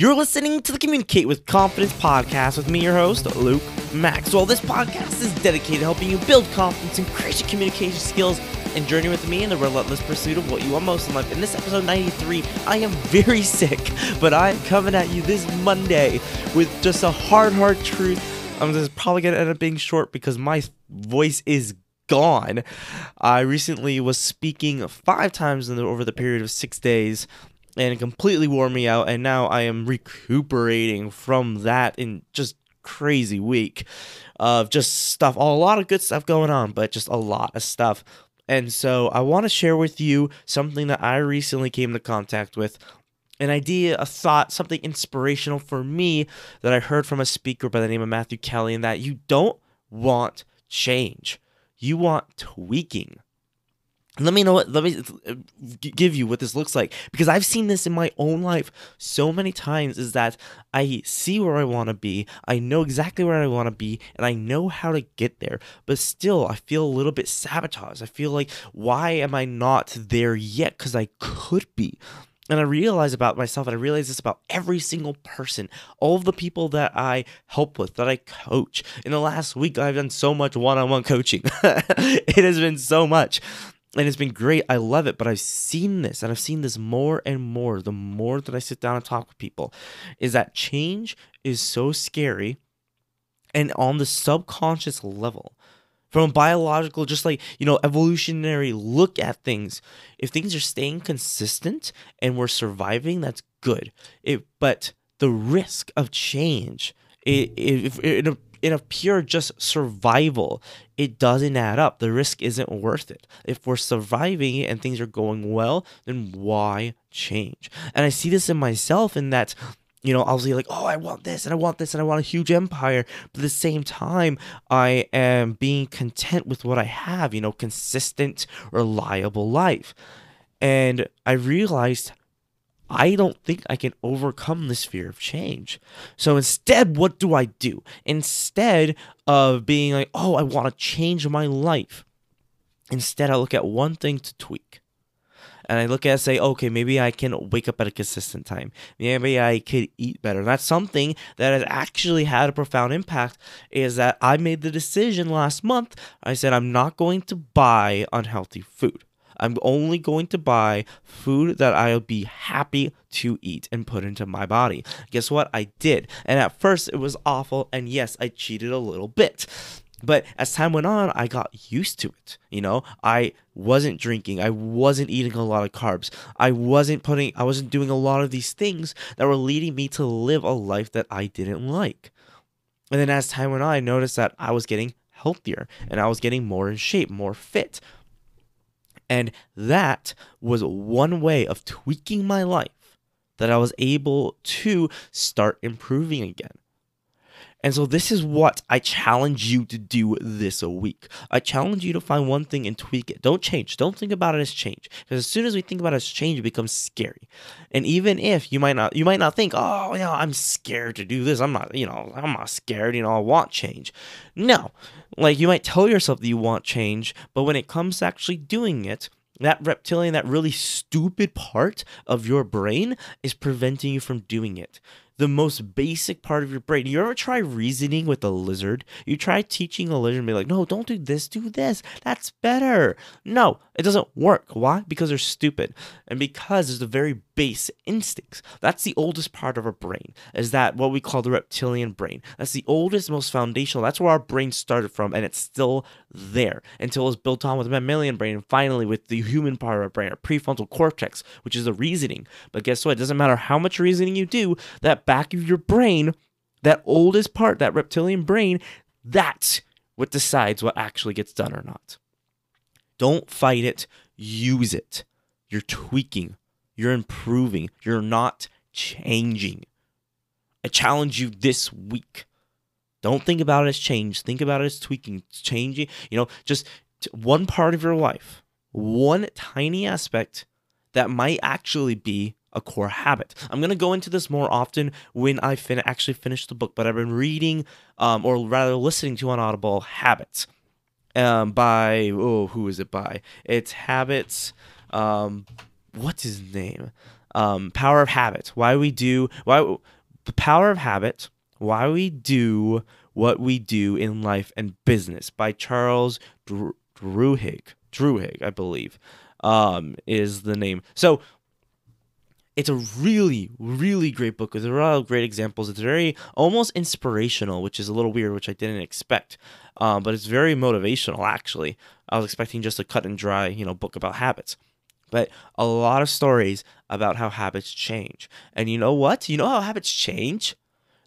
You're listening to the Communicate with Confidence podcast with me, your host, Luke Maxwell. This podcast is dedicated to helping you build confidence, increase your communication skills, and journey with me in the relentless pursuit of what you want most in life. In this episode 93, I am very sick, but I'm coming at you this Monday with just a hard, hard truth. I'm just probably going to end up being short because my voice is gone. I recently was speaking five times the, over the period of six days and completely wore me out and now i am recuperating from that in just crazy week of just stuff. A lot of good stuff going on but just a lot of stuff. And so i want to share with you something that i recently came into contact with an idea, a thought, something inspirational for me that I heard from a speaker by the name of Matthew Kelly, and that you don't want change, you want tweaking let me know what let me uh, give you what this looks like. Because i've seen this in my own life so many times is that i see where i want to be i know exactly where i want to be and i know how to get there. But still i feel a little bit sabotaged. I feel like why am i not there yet? Because i could be. And I realize about myself, and I realize this about every single person, all of the people that I help with, that I coach. In the last week, I've done so much one on one coaching. it has been so much and it's been great. I love it, but I've seen this and I've seen this more and more the more that I sit down and talk with people is that change is so scary and on the subconscious level from a biological just like you know evolutionary look at things if things are staying consistent and we're surviving that's good it but the risk of change it, it, it, in a pure just survival, it doesn't add up. The risk isn't worth it. If we're surviving and things are going well, then why change? And I see this in myself in that you know, I'll be like, oh, I want this and I want this and I want a huge empire. But at the same time, I am being content with what I have, you know, consistent, reliable life. And I realized I don't think I can overcome this fear of change. So instead, what do I do? Instead of being like, oh, I want to change my life, instead, I look at one thing to tweak. And I look at say, okay, maybe I can wake up at a consistent time. Maybe I could eat better. And that's something that has actually had a profound impact is that I made the decision last month. I said, I'm not going to buy unhealthy food. I'm only going to buy food that I'll be happy to eat and put into my body. Guess what? I did. And at first it was awful. And yes, I cheated a little bit. But as time went on, I got used to it. You know, I wasn't drinking. I wasn't eating a lot of carbs. I wasn't putting, I wasn't doing a lot of these things that were leading me to live a life that I didn't like. And then as time went on, I noticed that I was getting healthier and I was getting more in shape, more fit. And that was one way of tweaking my life that I was able to start improving again. And so, this is what I challenge you to do this week. I challenge you to find one thing and tweak it. Don't change. Don't think about it as change. Because as soon as we think about it as change, it becomes scary. And even if you might not, you might not think, oh, you know, I'm scared to do this. I'm not, you know, I'm not scared. You know, I want change. No, like you might tell yourself that you want change, but when it comes to actually doing it, that reptilian, that really stupid part of your brain is preventing you from doing it the most basic part of your brain. You ever try reasoning with a lizard? You try teaching a lizard and be like, no, don't do this, do this. That's better. No, it doesn't work. Why? Because they're stupid. And because it's the very base instincts. That's the oldest part of our brain, is that what we call the reptilian brain. That's the oldest, most foundational. That's where our brain started from, and it's still there until it's built on with the mammalian brain and finally with the human part of our brain, our prefrontal cortex, which is the reasoning. But guess what? It doesn't matter how much reasoning you do, that back of your brain, that oldest part, that reptilian brain, that's what decides what actually gets done or not. Don't fight it, use it. You're tweaking, you're improving, you're not changing. I challenge you this week. Don't think about it as change. Think about it as tweaking, changing. You know, just one part of your life, one tiny aspect that might actually be a core habit. I'm gonna go into this more often when I fin- actually finish the book, but I've been reading, um, or rather listening to on Audible, Habits, um, by oh, who is it by? It's Habits. Um, what's his name? um, Power of Habit. Why we do why the Power of Habit. Why we do what we do in life and business by Charles Duhigg. Duhigg, I believe, um, is the name. So it's a really, really great book with a lot of great examples. It's very almost inspirational, which is a little weird, which I didn't expect. Um, but it's very motivational, actually. I was expecting just a cut and dry, you know, book about habits. But a lot of stories about how habits change. And you know what? You know how habits change?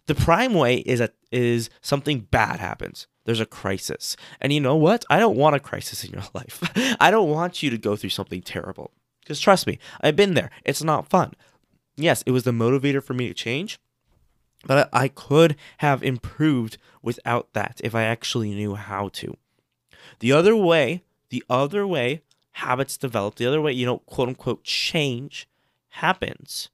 The prime way is that is something bad happens. There's a crisis. And you know what? I don't want a crisis in your life. I don't want you to go through something terrible. Because trust me, I've been there. It's not fun. Yes, it was the motivator for me to change, but I could have improved without that if I actually knew how to. The other way, the other way habits develop, the other way, you know, quote unquote, change happens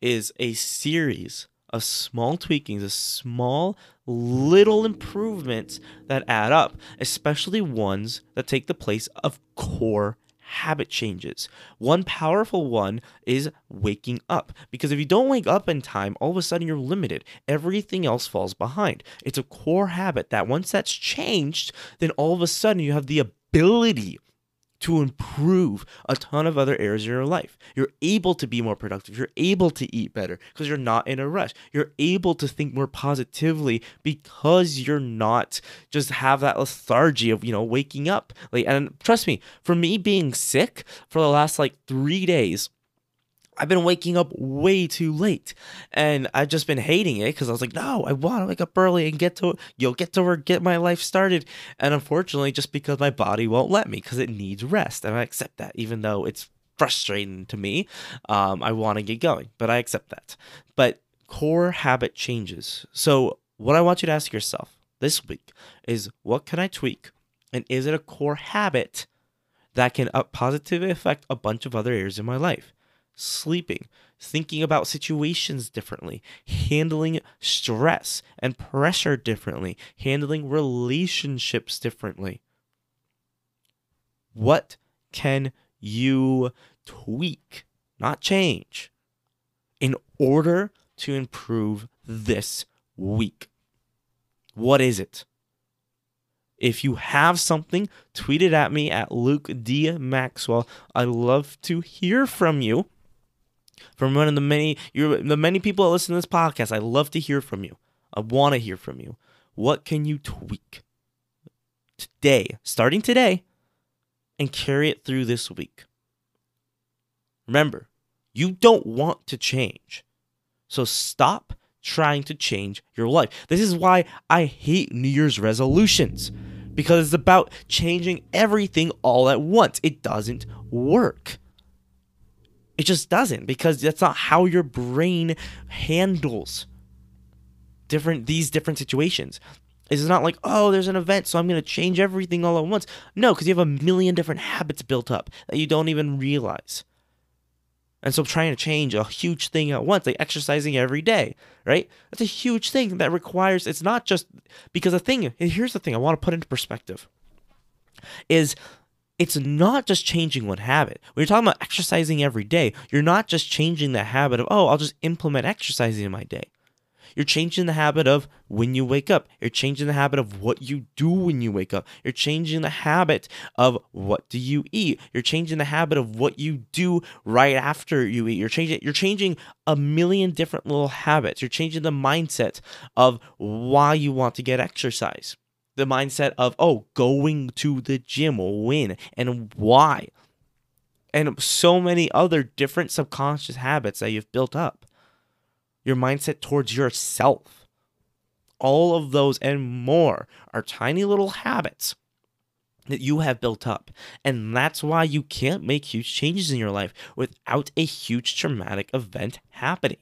is a series of small tweakings, a small little improvements that add up, especially ones that take the place of core habit changes. One powerful one is waking up. Because if you don't wake up in time, all of a sudden you're limited. Everything else falls behind. It's a core habit that once that's changed, then all of a sudden you have the ability to improve a ton of other areas of your life. You're able to be more productive. You're able to eat better because you're not in a rush. You're able to think more positively because you're not just have that lethargy of, you know, waking up. Like and trust me, for me being sick for the last like 3 days, I've been waking up way too late, and I've just been hating it because I was like, no, I want to wake up early and get to you'll get to work, get my life started. And unfortunately, just because my body won't let me because it needs rest, and I accept that, even though it's frustrating to me. Um, I want to get going, but I accept that. But core habit changes. So what I want you to ask yourself this week is, what can I tweak, and is it a core habit that can positively affect a bunch of other areas in my life? Sleeping, thinking about situations differently, handling stress and pressure differently, handling relationships differently. What can you tweak, not change, in order to improve this week? What is it? If you have something, tweet it at me at Luke D. Maxwell. I love to hear from you from one of the many you're the many people that listen to this podcast. I love to hear from you. I want to hear from you. What can you tweak today, starting today, and carry it through this week? Remember, you don't want to change. So stop trying to change your life. This is why I hate New Year's resolutions because it's about changing everything all at once. It doesn't work. It just doesn't because that's not how your brain handles different these different situations. It's not like, oh, there's an event, so I'm going to change everything all at once. No, because you have a million different habits built up that you don't even realize. And so trying to change a huge thing at once, like exercising every day, right? That's a huge thing that requires, it's not just because the thing, here's the thing I want to put into perspective is it's not just changing one habit. When you're talking about exercising every day, you're not just changing the habit of, oh, I'll just implement exercising in my day. You're changing the habit of when you wake up. You're changing the habit of what you do when you wake up. You're changing the habit of what do you eat. You're changing the habit of what you do right after you eat. You're changing you're changing a million different little habits. You're changing the mindset of why you want to get exercise the mindset of, oh, going to the gym will win and why. And so many other different subconscious habits that you've built up. Your mindset towards yourself. All of those and more are tiny little habits that you have built up. And that's why you can't make huge changes in your life without a huge traumatic event happening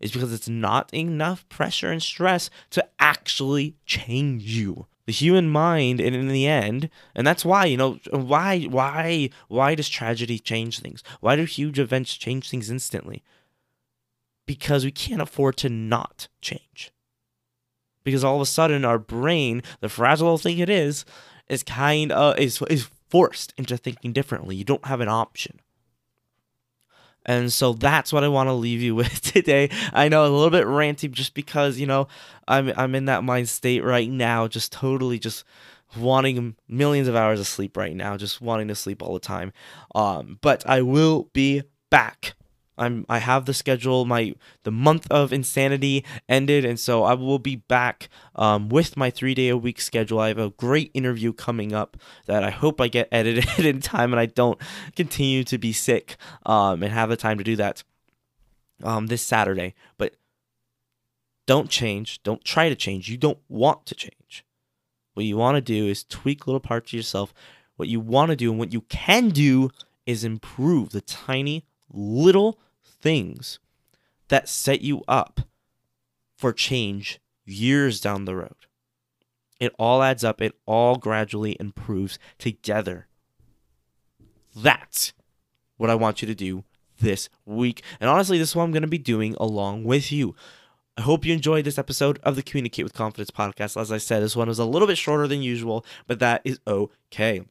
is because it's not enough pressure and stress to actually change you. The human mind, and in the end, and that's why you know why why why does tragedy change things? Why do huge events change things instantly? Because we can't afford to not change. Because all of a sudden, our brain, the fragile thing it is, is kind of is is forced into thinking differently. You don't have an option. And so that's what I want to leave you with today. I know a little bit ranty just because, you know, I'm I'm in that mind state right now, just totally just wanting millions of hours of sleep right now, just wanting to sleep all the time. Um, but I will be back I'm I have the schedule. My the month of insanity ended, and so I will be back um, with my three day a week schedule. I have a great interview coming up that I hope I get edited in time, and I don't continue to be sick um, and have the time to do that um, this Saturday. But don't change. Don't try to change. You don't want to change. What you want to do is tweak little parts of yourself. What you want to do and what you can do is improve the tiny little things that set you up for change years down the road. It all adds up, it all gradually improves together. That's what I want you to do this week. And honestly, this is what I'm going to be doing along with you. I hope you enjoyed this episode of the Communicate with Confidence podcast. As I said, this one was a little bit shorter than usual, but that is okay.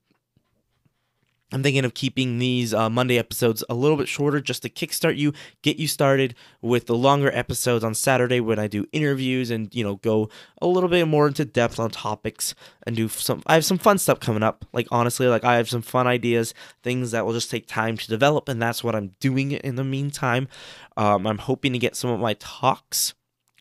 I'm thinking of keeping these uh, Monday episodes a little bit shorter just to kickstart you, get you started with the longer episodes on Saturday when I do interviews and, you know, go a little bit more into depth on topics and do some. I have some fun stuff coming up. Like, honestly, like, I have some fun ideas, things that will just take time to develop, and that's what I'm doing in the meantime. Um, I'm hoping to get some of my talks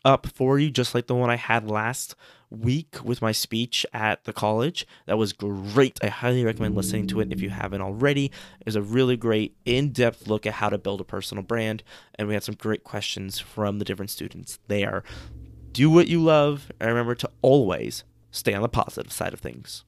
up for you, just like the one I had last week with my speech at the college. That was great. I highly recommend listening to it if you haven't already. It was a really great, in depth look at how to build a personal brand. And we had some great questions from the different students there. Do what you love, and remember to always stay on the positive side of things.